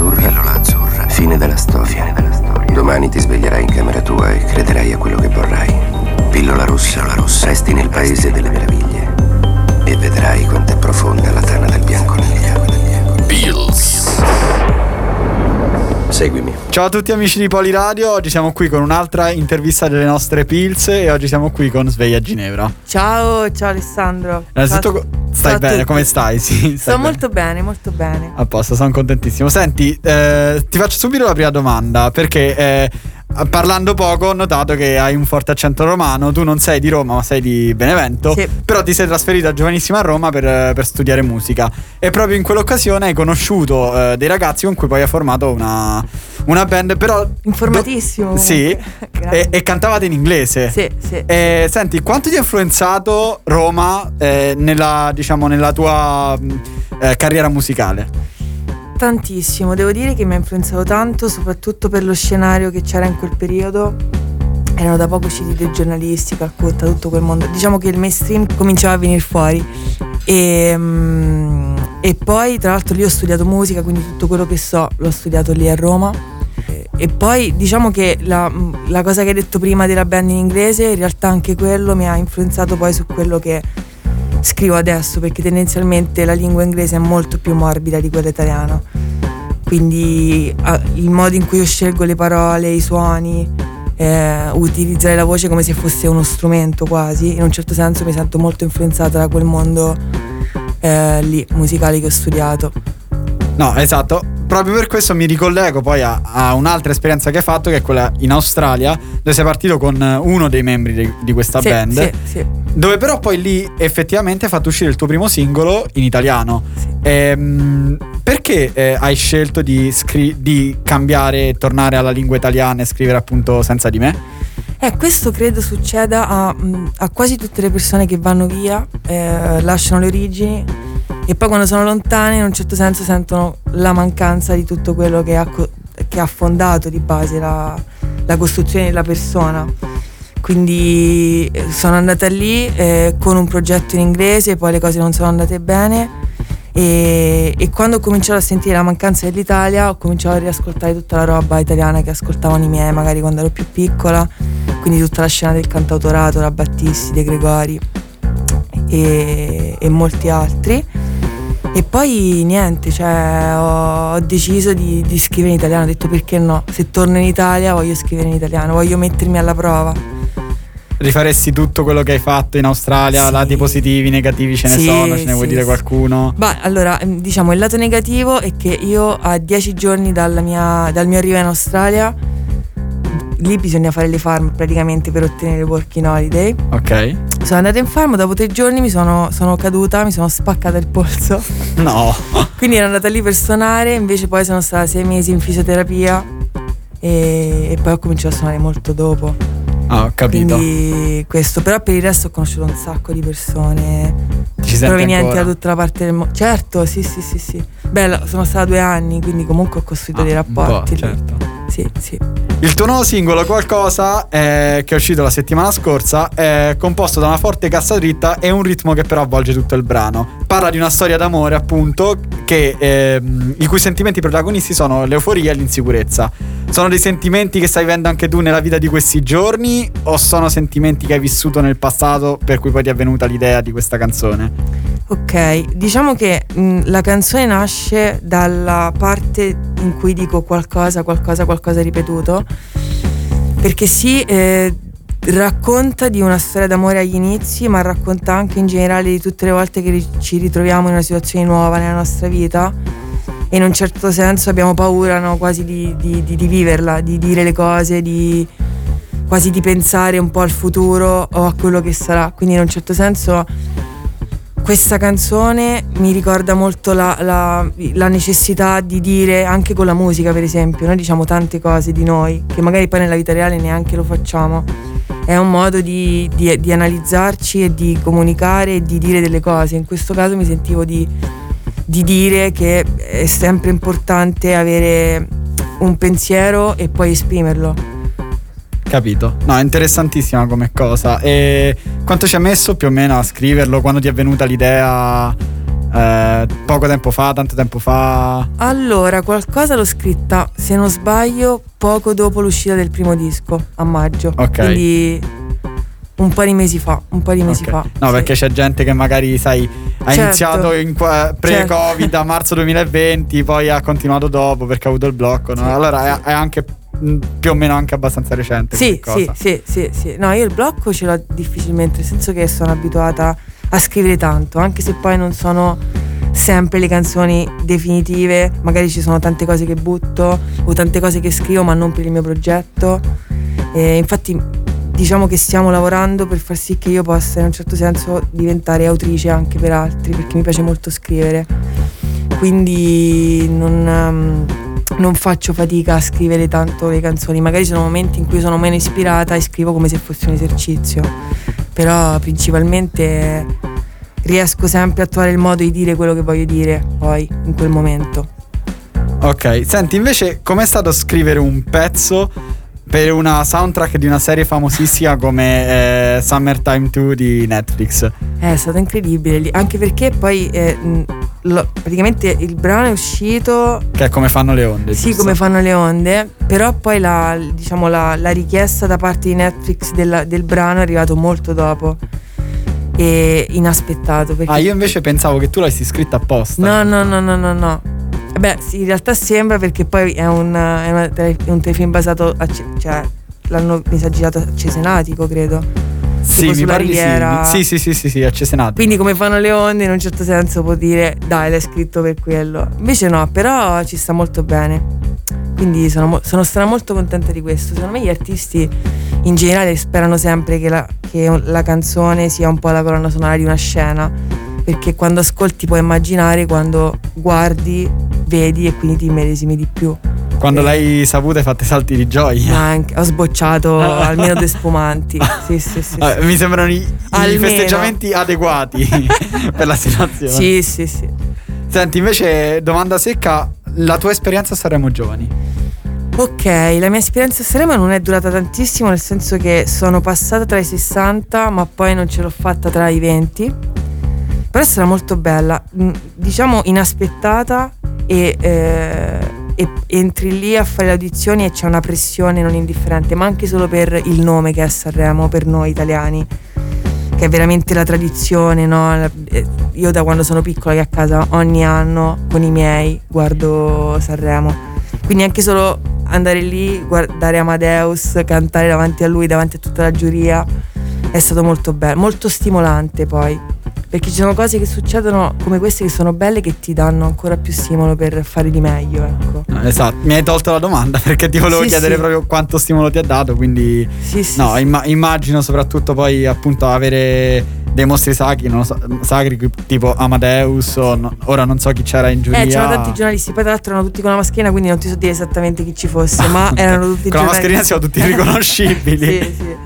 azzurra. Pillola azzurra. Fine della storia. Fine della storia. Domani ti sveglierai in camera tua e crederai a quello che vorrai. Pillola rossa. Pillola rossa. Resti nel paese delle meraviglie. E vedrai quanto è profonda la tana del bianconiglio. Pills. Seguimi. Ciao a tutti amici di Poliradio, oggi siamo qui con un'altra intervista delle nostre Pills e oggi siamo qui con Sveglia Ginevra. Ciao, ciao Alessandro. Innanzitutto Ciao- stai ciao bene, come stai? Sì, stai Sto bene. molto bene, molto bene. A posto, sono contentissimo. Senti, eh, ti faccio subito la prima domanda perché eh, parlando poco ho notato che hai un forte accento romano, tu non sei di Roma ma sei di Benevento, Sì. però ti sei trasferito da giovanissima a Roma per, per studiare musica e proprio in quell'occasione hai conosciuto eh, dei ragazzi con cui poi hai formato una, una band, però... Informatissimo. do- sì, e, e cantavate in inglese. Sì, sì. Eh, senti, quanto ti ha influenzato Roma eh, nella, diciamo, nella tua mh, eh, carriera musicale? Tantissimo, devo dire che mi ha influenzato tanto, soprattutto per lo scenario che c'era in quel periodo. Erano da poco usciti dei giornalisti, Calcutta, tutto quel mondo. Diciamo che il mainstream cominciava a venire fuori. E, mm, e poi, tra l'altro, lì ho studiato musica, quindi tutto quello che so l'ho studiato lì a Roma. E poi diciamo che la, la cosa che hai detto prima della band in inglese, in realtà anche quello mi ha influenzato poi su quello che scrivo adesso, perché tendenzialmente la lingua inglese è molto più morbida di quella italiana. Quindi il modo in cui io scelgo le parole, i suoni, eh, utilizzare la voce come se fosse uno strumento quasi, in un certo senso mi sento molto influenzata da quel mondo eh, lì, musicale che ho studiato. No, esatto. Proprio per questo mi ricollego poi a, a un'altra esperienza che hai fatto, che è quella in Australia, dove sei partito con eh, uno dei membri di, di questa Sì, band. sì, sì. Dove però poi lì effettivamente hai fatto uscire il tuo primo singolo in italiano. Ehm, perché eh, hai scelto di, scri- di cambiare, tornare alla lingua italiana e scrivere appunto senza di me? Eh, questo credo succeda a, mh, a quasi tutte le persone che vanno via, eh, lasciano le origini e poi quando sono lontane in un certo senso sentono la mancanza di tutto quello che ha, che ha fondato di base la, la costruzione della persona. Quindi eh, sono andata lì eh, con un progetto in inglese, poi le cose non sono andate bene e, e quando ho cominciato a sentire la mancanza dell'Italia ho cominciato a riascoltare tutta la roba italiana che ascoltavano i miei magari quando ero più piccola, quindi tutta la scena del cantautorato, la Battisti, De Gregori e, e molti altri. E poi niente, cioè ho, ho deciso di, di scrivere in italiano, ho detto perché no, se torno in Italia voglio scrivere in italiano, voglio mettermi alla prova. Rifaresti tutto quello che hai fatto in Australia, Sì. lati positivi, negativi ce ne Sì, sono, ce ne vuoi sì, dire sì. qualcuno? Beh, allora, ehm, diciamo, il lato negativo è che io a dieci giorni dalla mia- dal mio arrivo in Australia, lì bisogna fare le farm praticamente per ottenere il working holiday. Ok. Sono andata in farm, dopo tre giorni mi sono, sono caduta, mi sono spaccata il polso. No. Quindi ero andata lì per suonare, invece poi sono stata sei mesi in fisioterapia e, e poi ho cominciato a suonare molto dopo. Ah, ho capito. Quindi questo, però per il resto ho conosciuto un sacco di persone Ci provenienti ancora? da tutta la parte del mondo. Certo, sì, sì, sì, sì. Beh, sono stata due anni, quindi comunque ho costruito Ah, dei po', rapporti. lì. certo. Sì, sì. Il tuo nuovo singolo, Qualcosa, eh, che è uscito la settimana scorsa, è composto da una forte cassa dritta e un ritmo che però avvolge tutto il brano. Parla di una storia d'amore, appunto, che, ehm, i cui sentimenti protagonisti sono l'euforia e l'insicurezza. Sono dei sentimenti che stai vivendo anche tu nella vita di questi giorni o sono sentimenti che hai vissuto nel passato per cui poi ti è venuta l'idea di questa canzone? Ok, diciamo che mh, la canzone nasce dalla parte in cui dico qualcosa, qualcosa, qualcosa ripetuto, perché sì, eh, racconta di una storia d'amore agli inizi, ma racconta anche in generale di tutte le volte che ci ritroviamo in una situazione nuova nella nostra vita e in un certo senso abbiamo paura no, quasi di, di- di- di viverla, di dire le cose, di quasi di pensare un po' al futuro o a quello che sarà. Quindi in un certo senso questa canzone mi ricorda molto la, la- la necessità di dire, anche con la musica per esempio, noi diciamo tante cose di noi, che magari poi nella vita reale neanche lo facciamo. È un modo di, di- di analizzarci e di comunicare e di dire delle cose. In questo caso mi sentivo di, di dire che è sempre importante avere un pensiero e poi esprimerlo. Capito? No, è interessantissima come cosa. E quanto ci ha messo più o meno a scriverlo? Quando ti è venuta l'idea Eh, poco tempo fa, tanto tempo fa? Allora, qualcosa l'ho scritta, se non sbaglio, poco dopo l'uscita del primo disco, a maggio. Ok. Quindi un po' di mesi fa, un po' di mesi Ok. fa. No, sì. perché c'è gente che magari, sai, ha Certo. iniziato in qua- pre-Covid a marzo 2020, poi ha continuato dopo perché ha avuto il blocco. no? Sì, allora sì. è, è anche più o meno anche abbastanza recente. Sì, sì, sì, sì, sì. No, io il blocco ce l'ho difficilmente, nel senso che sono abituata a scrivere tanto, anche se poi non sono sempre le canzoni definitive, magari ci sono tante cose che butto o tante cose che scrivo ma non per il mio progetto. E infatti diciamo che stiamo lavorando per far sì che io possa in un certo senso diventare autrice anche per altri, perché mi piace molto scrivere. Quindi non, ehm, non faccio fatica a scrivere tanto le canzoni, magari ci sono momenti in cui sono meno ispirata e scrivo come se fosse un esercizio, però principalmente riesco sempre a trovare il modo di dire quello che voglio dire poi in quel momento. Ok, senti, invece, com'è stato scrivere un pezzo per una soundtrack di una serie famosissima come eh, Summertime 2 di Netflix? È stato incredibile, anche perché poi eh, lo- praticamente il brano è uscito Che è come fanno le onde. Sì, giusto? come fanno le onde, però poi la, diciamo, la, la richiesta da parte di Netflix della- del brano è arrivato molto dopo e inaspettato. Ah, io invece pensavo che tu l'avessi scritta apposta. No, no, no, no, no, no. Beh, sì, in realtà sembra perché poi è un, è una è un telefilm basato a... Cioè, l'hanno mi sa girato a Cesenatico, credo. Sì, mi pare di riviera. sì. Sì, sì, sì, sì, a Cesenatico. Quindi come fanno le onde in un certo senso può dire dai l'hai scritto per quello. Invece no, però ci sta molto bene. Quindi sono, sono stata molto contenta di questo. Secondo me gli artisti in generale sperano sempre che la, che la canzone sia un po' la colonna sonora di una scena. Perché quando ascolti puoi immaginare, quando guardi, vedi e quindi ti immedesimi di più. Quando Eh. l'hai saputa hai fatto salti di gioia. Anche- ho sbocciato almeno due spumanti. Sì, sì, sì. Eh, sì. mi sembrano i, i festeggiamenti adeguati per la situazione. Sì, sì, sì. Senti, invece, domanda secca: la tua esperienza a Sanremo Giovani? Ok, la mia esperienza a Sanremo non è durata tantissimo, nel senso che sono passata tra i 60, ma poi non ce l'ho fatta tra i 20. Però è stata molto bella, mm, diciamo inaspettata e, eh, e entri lì a fare le audizioni e c'è una pressione non indifferente, ma anche solo per il nome che è Sanremo per noi italiani, che è veramente la tradizione, no? Eh, Io da quando sono piccola che a casa ogni anno con i miei guardo Sanremo. Quindi anche solo andare lì, guardare Amadeus, cantare davanti a lui, davanti a tutta la giuria, è stato molto bello, molto stimolante poi. Perché ci sono cose che succedono come queste che sono belle che ti danno ancora più stimolo per fare di meglio, ecco. Esatto, mi hai tolto la domanda perché ti volevo Sì, chiedere sì. proprio quanto stimolo ti ha dato. Quindi, Sì, sì. no, sì. imma- immagino soprattutto poi appunto avere dei mostri sacri, non lo so, sacri tipo Amadeus. O no- ora non so chi c'era in giuria. Eh, c'erano tanti giornalisti, poi tra l'altro erano tutti con la mascherina, quindi non ti so dire esattamente chi ci fosse, ma erano tutti Con la giornalisti. mascherina siamo tutti riconoscibili. sì, sì.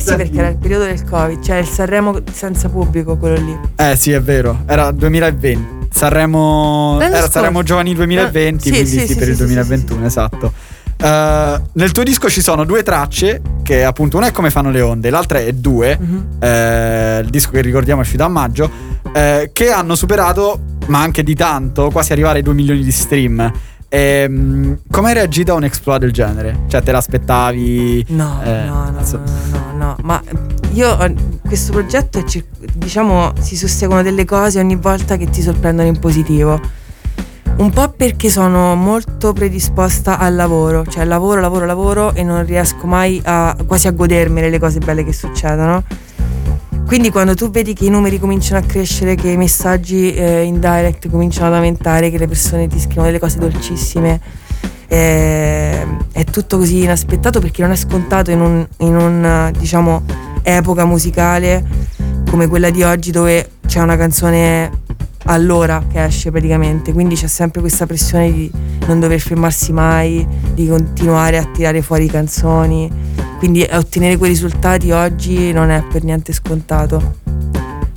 Eh sì, perché era il periodo del Covid, cioè il Sanremo senza pubblico, quello lì. Eh sì, è vero, era 2020. Sanremo L'anno era scorso. Sanremo Giovani 2020, Ah, sì, quindi sì, sì, per il sì, 2021, esatto. Eh, nel tuo disco ci sono due tracce che appunto una è come fanno le onde, l'altra è due, Mhm. eh, il disco che ricordiamo è uscito a maggio, eh, che hanno superato, ma anche di tanto, quasi arrivare ai 2 milioni di stream. Ehm, come hai reagito a un exploit del genere? Cioè te l'aspettavi? No, Eh, no, no, adesso- no, no, no, ma io eh, questo progetto diciamo si susseguono delle cose ogni volta che ti sorprendono in positivo. Un po' perché sono molto predisposta al lavoro, cioè lavoro, lavoro, lavoro e non riesco mai a quasi a godermele le cose belle che succedono. Quindi quando tu vedi che i numeri cominciano a crescere, che i messaggi eh, in direct cominciano ad aumentare, che le persone ti scrivono delle cose dolcissime, eh, è tutto così inaspettato perché non è scontato in un, in un, diciamo, epoca musicale come quella di oggi dove c'è una canzone all'ora che esce praticamente, quindi c'è sempre questa pressione di non dover fermarsi mai, di continuare a tirare fuori canzoni, quindi ottenere quei risultati oggi non è per niente scontato.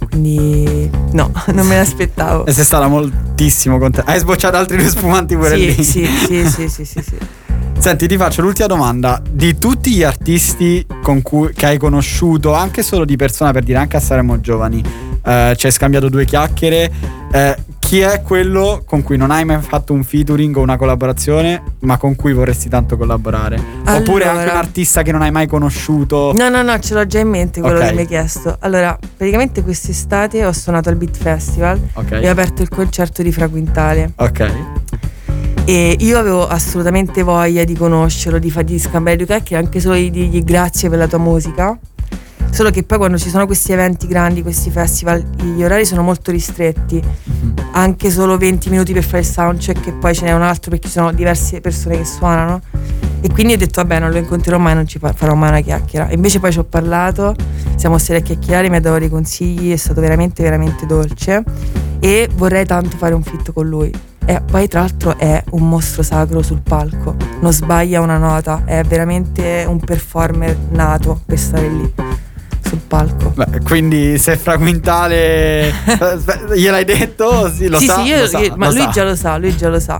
Quindi no, non me l'aspettavo. E sei stata moltissimo contenta. Hai sbocciato altri due spumanti pure Sì, lì. sì, sì, sì, sì, sì, sì. Senti, ti faccio l'ultima domanda. Di tutti gli artisti con cui, che hai conosciuto, anche solo di persona, per dire anche a Saremo Giovani, eh, ci hai scambiato due chiacchiere. Eh, chi è quello con cui non hai mai fatto un featuring o una collaborazione, ma con cui vorresti tanto collaborare? Oppure Allora. anche un artista che non hai mai conosciuto? No, no, no, ce l'ho già in mente quello Ok. che mi hai chiesto. Allora, praticamente quest'estate ho suonato al Beat Festival Ok. e ho aperto il concerto di Fra Quintale. Ok. E io avevo assolutamente voglia di conoscerlo, di fargli scambiare due chiacchiere, anche solo di dirgli grazie per la tua musica. Solo che poi quando ci sono questi eventi grandi, questi festival, gli orari sono molto ristretti. Anche solo 20 minuti per fare il soundcheck e poi ce n'è un altro perché ci sono diverse persone che suonano. E quindi ho detto vabbè non lo incontrerò mai, non ci fa- farò mai una chiacchiera. Invece poi ci ho parlato, siamo stati a chiacchierare, mi ha dato dei consigli, è stato veramente veramente dolce. E vorrei tanto fare un fit con lui. E poi tra l'altro è un mostro sacro sul palco, non sbaglia una nota, è veramente un performer nato per stare lì sul palco. Beh, quindi se Fra Quintale Aspetta, gliel'hai detto? Sì, lo sì, sa. sì, io- lo sa, io- ma lo lui sa. già lo sa, lui già lo sa.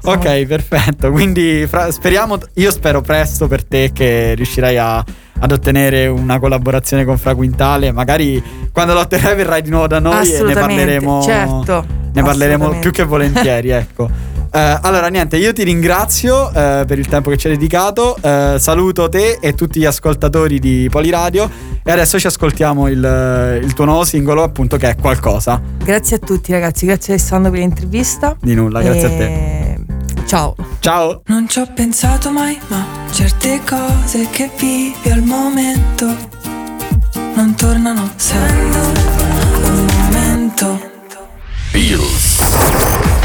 Siamo- Ok, perfetto. Quindi fra- speriamo, io spero presto per te che riuscirai a- ad ottenere una collaborazione con Fra Quintale. Magari quando lo otterrai verrai di nuovo da noi e ne parleremo. certo, Ne parleremo più che volentieri, ecco. Eh, allora, niente, io ti ringrazio eh, per il tempo che ci hai dedicato. Eh, saluto te e tutti gli ascoltatori di Poliradio. E adesso ci ascoltiamo il, il tuo nuovo singolo, appunto, che è qualcosa. Grazie a tutti ragazzi, grazie Alessandro per l'intervista. Di nulla, grazie a te. E- Ciao. Ciao. Non ci ho pensato mai, ma certe cose che vivi al momento non tornano, essendo un momento. Bills.